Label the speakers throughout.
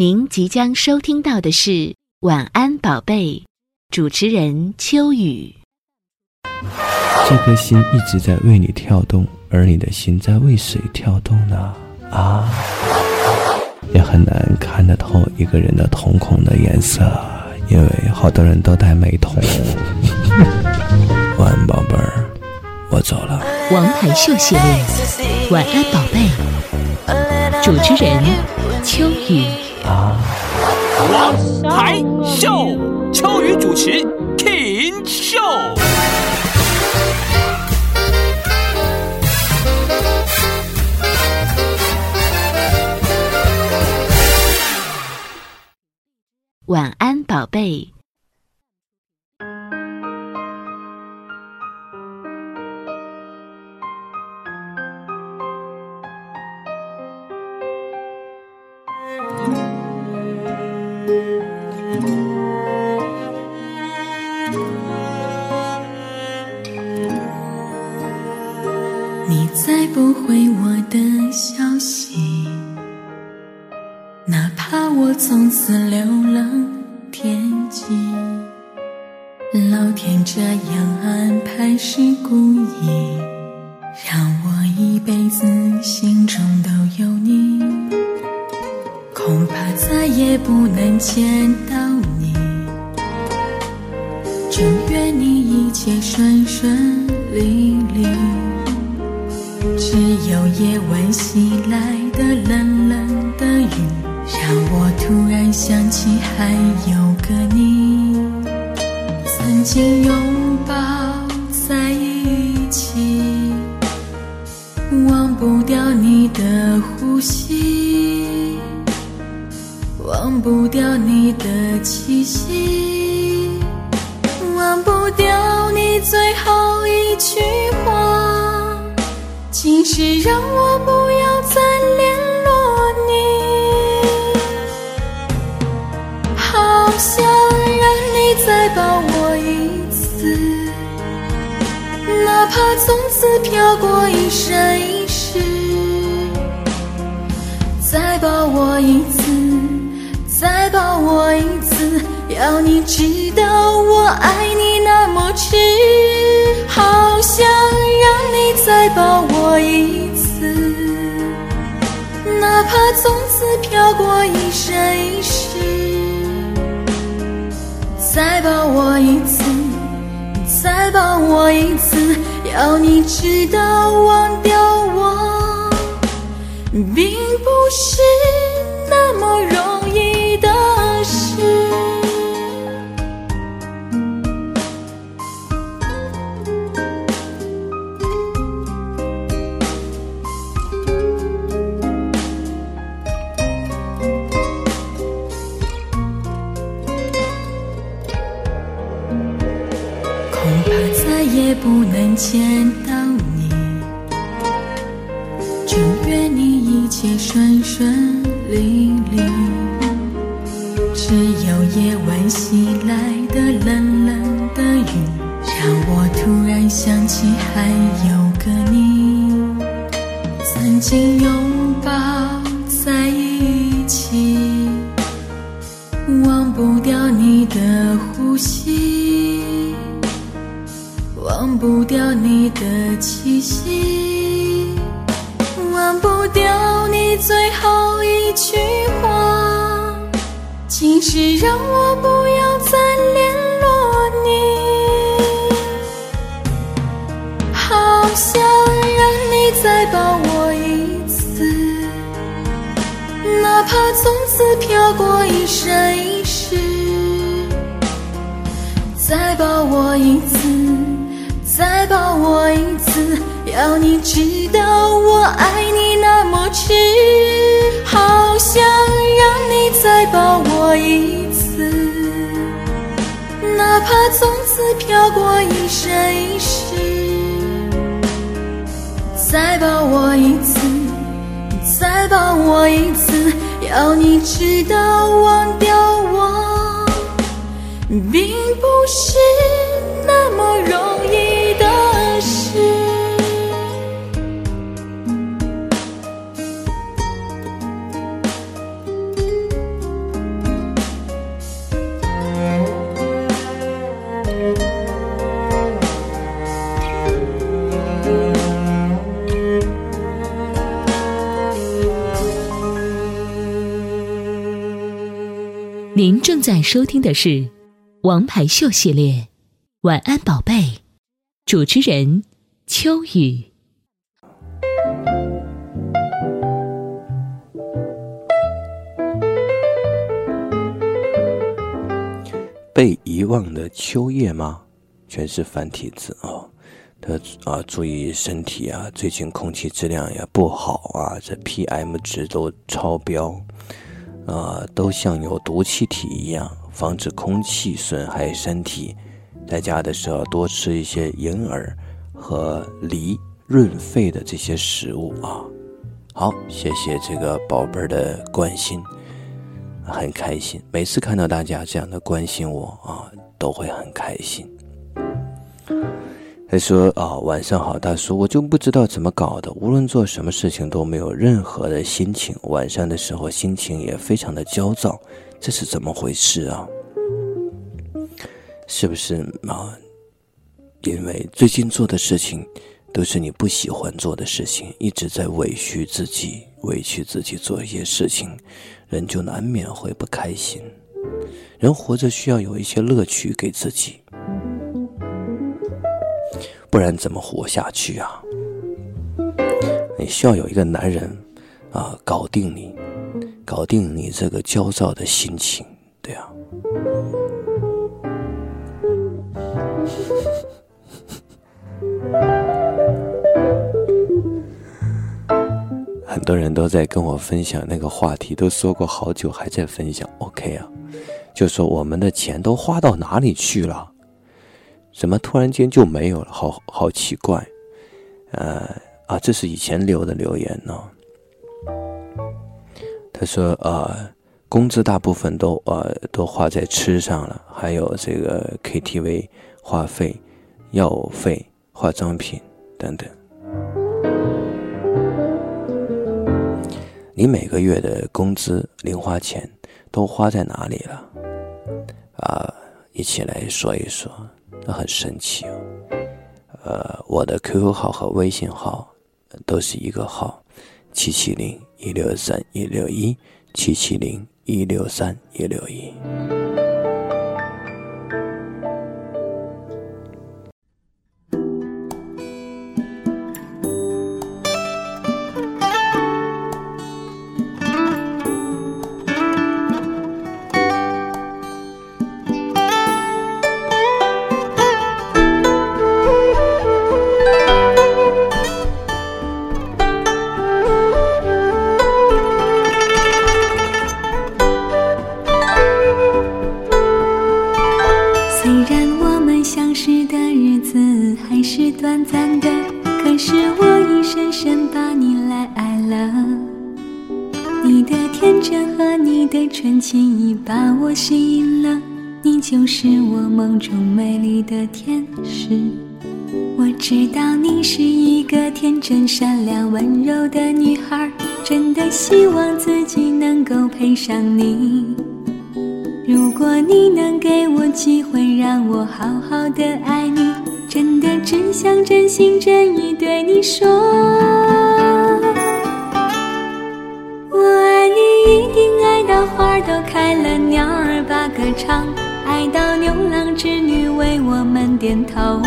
Speaker 1: 您即将收听到的是《晚安宝贝》，主持人秋雨。
Speaker 2: 这颗心一直在为你跳动，而你的心在为谁跳动呢？啊，也很难看得透一个人的瞳孔的颜色，因为好多人都戴美瞳。晚安，宝贝儿，我走了。
Speaker 1: 王牌秀系列，《晚安宝贝》，主持人秋雨。
Speaker 2: 啊，
Speaker 3: 王牌秀，秋雨主持，King 秀。
Speaker 1: 晚安，宝贝。
Speaker 4: 恐怕再也不能见到你。祝愿你一切顺顺利利。只有夜晚袭来的冷冷的雨，让我突然想起还有个你，曾经拥抱在一起，忘不掉你的呼吸，忘不掉你的气息，忘不掉你最后一句话。请是让我不要再联络你，好想让你再抱我一次，哪怕从此飘过一生一世，再抱我一次，再抱我一次，要你知道我爱你那么痴，好想让你再抱我一次，哪怕从此飘过一生一世，再抱我一次，再抱我一次，要你知道忘掉我，并不是那么容易。见到你。就愿你一切顺顺利利。只有夜晚袭来的冷冷的雨，让我突然想起还有个你，曾经拥抱在一起，忘不掉你的呼吸。忘不掉你的气息，忘不掉你最后一句话，请是让我不要再联络你，好想让你再抱我一次，哪怕从此飘过一生一世，再抱我一次。再抱我一次，要你知道我爱你那么痴，好想让你再抱我一次，哪怕从此飘过一生一世，再抱我一次，再抱我一次，要你知道忘掉我，并不是那么容易。
Speaker 1: 您正在收听的是《王牌秀》系列，《晚安宝贝》，主持人秋雨。
Speaker 2: 被遗忘的秋叶吗？全是繁体字啊！他啊，注意身体啊！最近空气质量也不好啊，这 PM 值都超标啊，都像有毒气体一样，防止空气损害身体。在家的时候多吃一些银耳和梨润肺的这些食物啊。好，谢谢这个宝贝儿的关心。很开心，每次看到大家这样的关心我啊，都会很开心。他说：“啊，晚上好，大叔，我就不知道怎么搞的，无论做什么事情都没有任何的心情，晚上的时候心情也非常的焦躁，这是怎么回事啊？是不是啊？因为最近做的事情都是你不喜欢做的事情，一直在委屈自己，委屈自己做一些事情。”人就难免会不开心。人活着需要有一些乐趣给自己，不然怎么活下去啊？你需要有一个男人啊，搞定你，搞定你这个焦躁的心情，对啊。很多人都在跟我分享那个话题，都说过好久，还在分享。OK 啊，就说我们的钱都花到哪里去了？怎么突然间就没有了？好好奇怪。呃啊，这是以前留的留言呢。他说呃，工资大部分都呃都花在吃上了，还有这个 KTV 话费、药费、化妆品等等。你每个月的工资、零花钱都花在哪里了？啊，一起来说一说，那很神奇。呃，我的 QQ 号和微信号都是一个号：七七零一六三一六一七七零一六三一六一。
Speaker 5: 梦中美丽的天使。我知道你是一个天真善良、温柔的女孩，真的希望自己能够配上你。如果你能给我机会，让我好好的爱你，真的只想真心真意对你说，我爱你，一定爱到花都开了，鸟儿把歌唱。爱到牛郎织女为我们点头，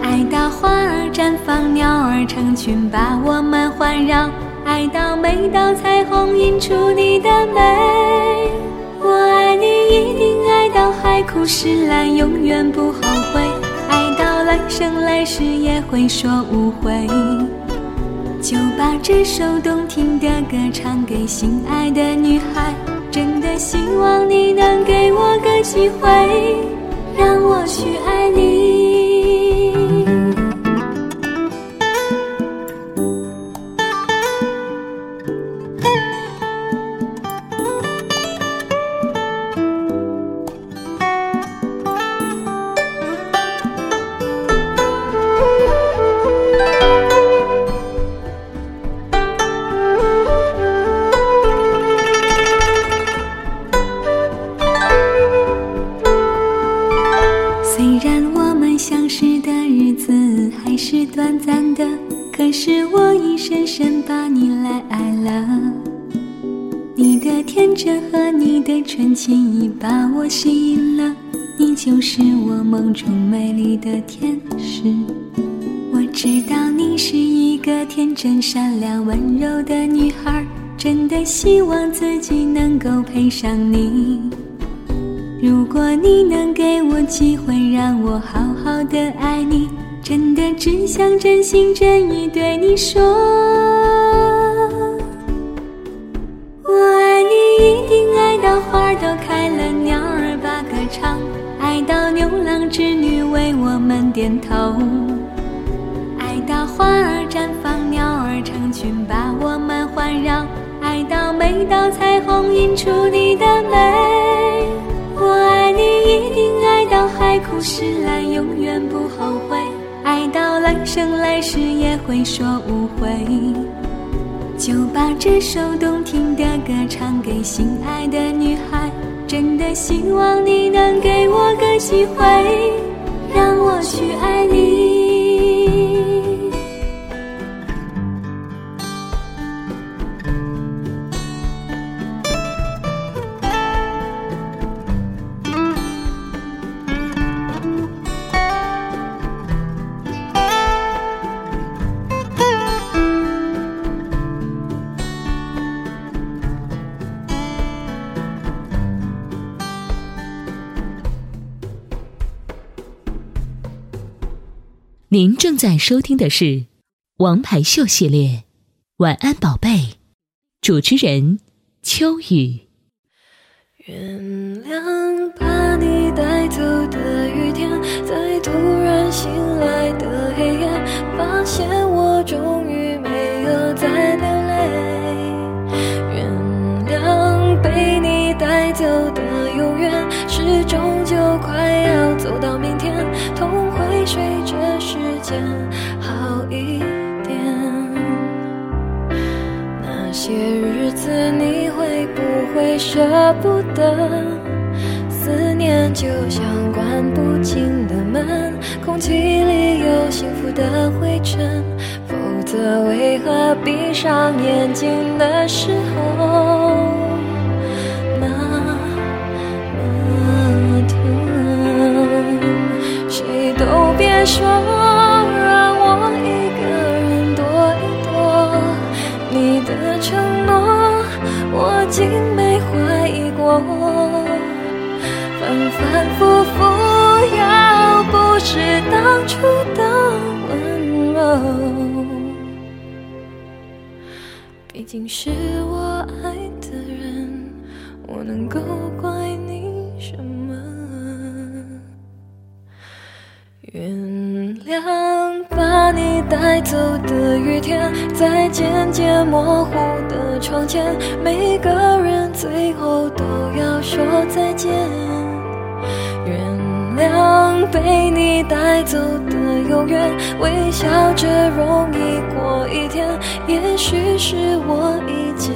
Speaker 5: 爱到花儿绽放，鸟儿成群把我们环绕，爱到每道彩虹映出你的美。我爱你，一定爱到海枯石烂，永远不后悔。爱到来生来世也会说无悔。就把这首动听的歌唱给心爱的女孩。真的希望你能给我个机会，让我去爱你。天使。我知道你是一个天真善良温柔的女孩，真的希望自己能够配上你。如果你能给我机会，让我好好的爱你，真的只想真心真意对你说。我爱你，一定爱到花都开了，鸟儿把歌唱，牛郎织女为我们点头。爱到花儿绽放，鸟儿成群把我们环绕；爱到每道彩虹映出你的美。我爱你，一定爱到海枯石烂，永远不后悔；爱到来生来世也会说无悔。就把这首动听的歌唱给心爱的女孩，真的希望你能给我个机会，让我去爱你。
Speaker 1: 您正在收听的是《王牌秀》系列，《晚安宝贝》，主持人秋雨。
Speaker 6: 原谅把你带走的雨天，在突然醒来的黑夜，发现我终于没有再流泪。原谅被你带走的永远，是终究快要走到明天，痛随着时间。好一点。那些日子你会不会舍不得？思念就像关不紧的门，空气里有幸福的灰尘。否则为何闭上眼睛的时候别说让我一个人躲一躲你的承诺我竟没怀疑过反反复复要不是当初的温柔。毕竟是我爱的人我能够怪你什么？带走的雨天，在渐渐模糊的窗前，每个人最后都要说再见。原谅被你带走的永远，微笑着容易过一天，也许是我已经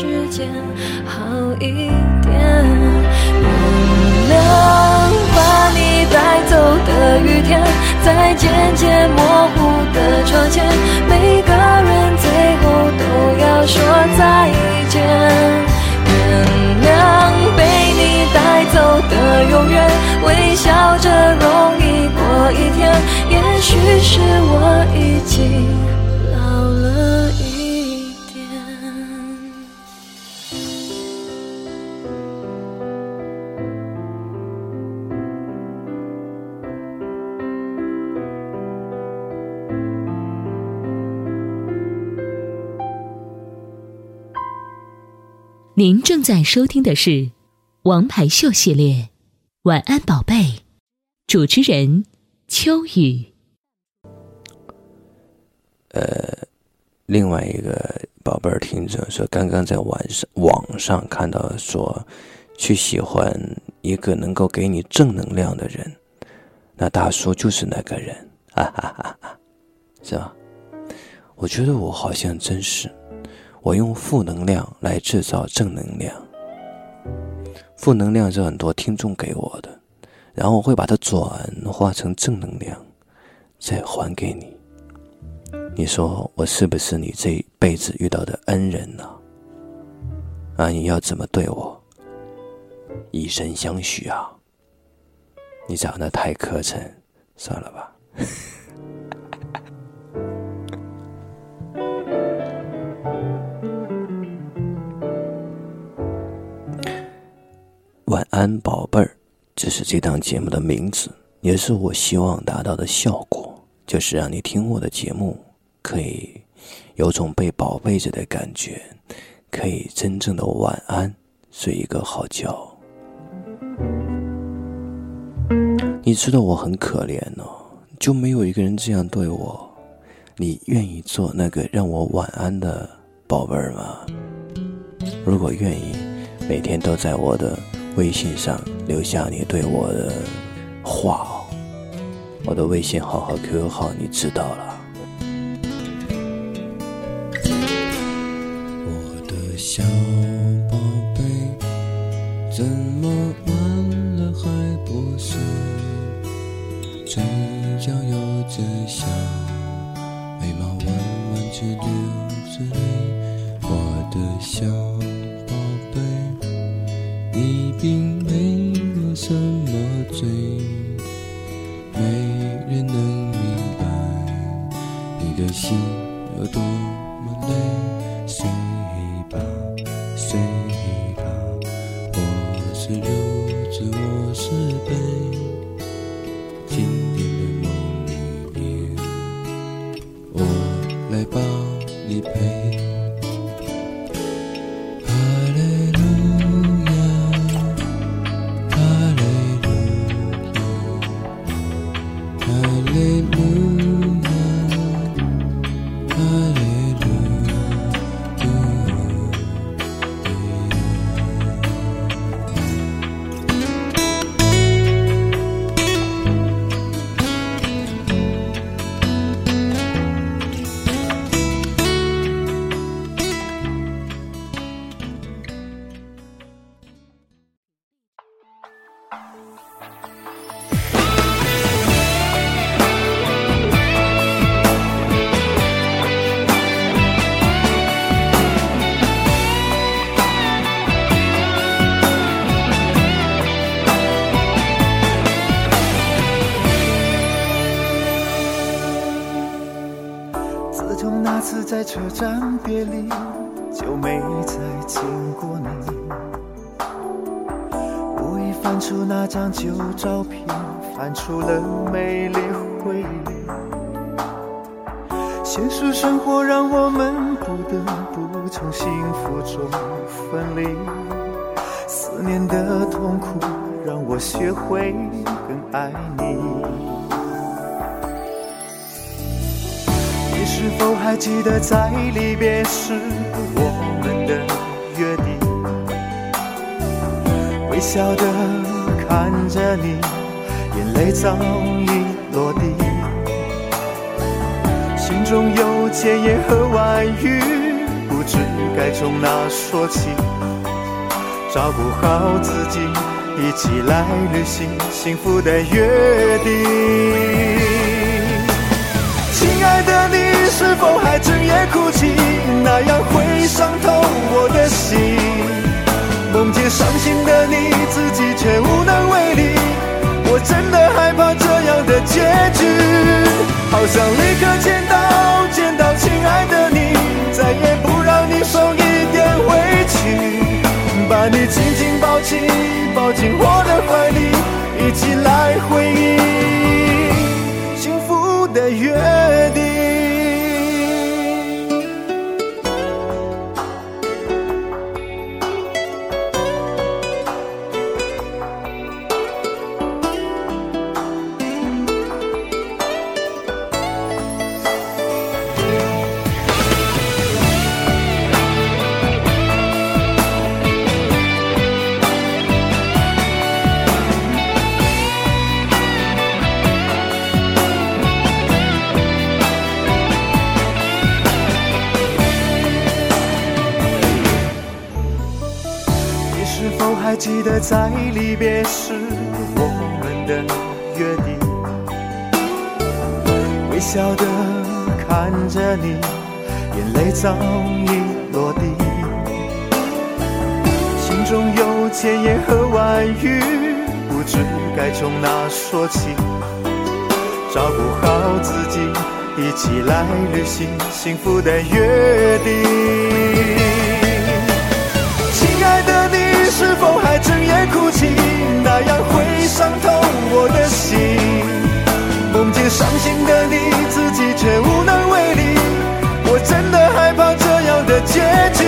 Speaker 6: 时间好一点。原谅把你带走的雨天，在渐渐模糊。的窗前，
Speaker 1: 您正在收听的是《王牌秀》系列，《晚安宝贝》，主持人秋雨。
Speaker 2: 呃，另外一个宝贝儿听着说，刚刚在晚上网上看到说，去喜欢一个能够给你正能量的人，那大叔就是那个人，哈哈哈哈，是吧？我觉得我好像真是。我用负能量来制造正能量，负能量是很多听众给我的，然后我会把它转化成正能量，再还给你。你说我是不是你这一辈子遇到的恩人呢？啊，你要怎么对我？以身相许啊！你长得太磕碜，算了吧。晚安，宝贝儿，这是这档节目的名字，也是我希望达到的效果，就是让你听我的节目，可以有种被宝贝着的感觉，可以真正的晚安，睡一个好觉。你知道我很可怜哦，就没有一个人这样对我，你愿意做那个让我晚安的宝贝儿吗？如果愿意，每天都在我的。微信上留下你对我的话，我的微信号和 QQ 号你知道了。着我是悲，自从那次在
Speaker 7: 车站旧照片，翻出了美丽回忆。现实生活让我们不得不从幸福中分离，思念的痛苦让我学会更爱你你。是否还记得在离别时我们的约定？微笑的看着你，眼泪早已落地，心中有千言和万语，不知该从哪说起。照顾好自己，一起来履行幸福的约定。亲爱的，你是否还整夜哭泣？那样会伤透我的心。梦见伤心的你，自己却无能为力。我真的害怕这样的结局，好想立刻见到见到亲爱的你，再也不让你受一点委屈。把你紧紧抱起，抱进我的怀里，一起来回忆记得在离别时我们的约定？微笑的看着你，眼泪早已落地，心中有千言和万语，不知该从哪说起。照顾好自己，一起来履行幸福的约定。心的你，自己却无能为力。我真的害怕这样的结局，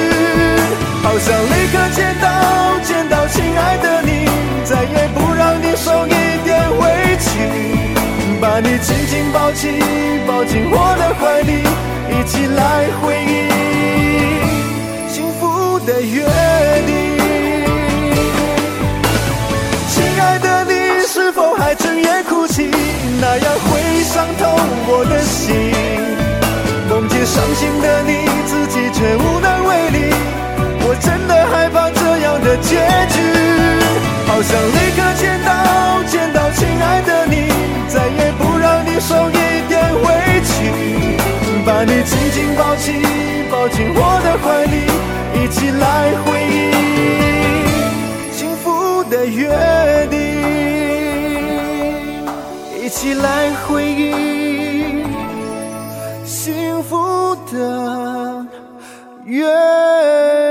Speaker 7: 好想立刻见到见到亲爱的你，再也不让你受一点委屈。把你紧紧抱起，抱进我的怀里，一起来回忆幸福的约定。亲爱的，你是否还整夜哭泣？那样会伤透我的心。梦见伤心的你，自己却无能为力。我真的害怕这样的结局，好想立刻见到见到亲爱的你，再也不让你受一点委屈。把你紧紧抱起，抱进我的怀里，一起来回忆幸福的约定，起来回忆幸福的约。